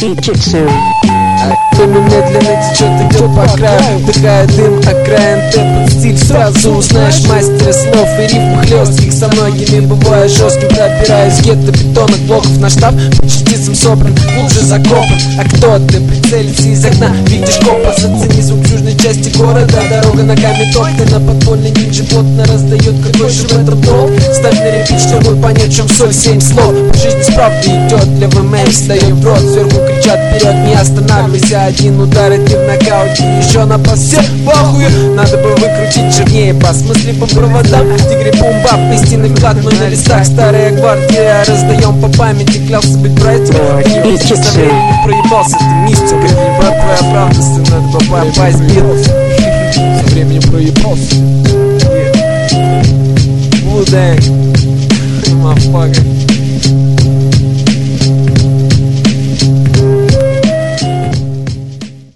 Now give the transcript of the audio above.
Jitsu. Время медленно течет, идет по краю. Вдыхая дым, окраин тэп стиль Сразу узнаешь мастера слов и рифм хлестких Со многими бывая жестким Пробираюсь гетто бетонок блоков. На штаб По частицам собран, глубже закопан. А кто ты? Прицелился из окна Видишь компас, оцени звук южной части города. Дорога ногами топтана, подпольный ниндзя плотно раздает Какой же в этом толк? Ставь на репит, чтобы понять, в чем соль семь слов Жизнь с правды идет, для ВМС дает рот Сверху кричат вперед, не останавливайся Один удар и ты в нокауте, еще на пасе Похуй, надо бы выкрутить жирнее по смысле по проводам. Тигри бумбап, истинный клад, мы на листах Старая гвардия, раздаем по памяти. Клялся быть братьями, и не со временем проебался Ты мистика, брат, твоя правда, сын, надо бы попасть Со временем проебался. Вудэнг, motherfucker.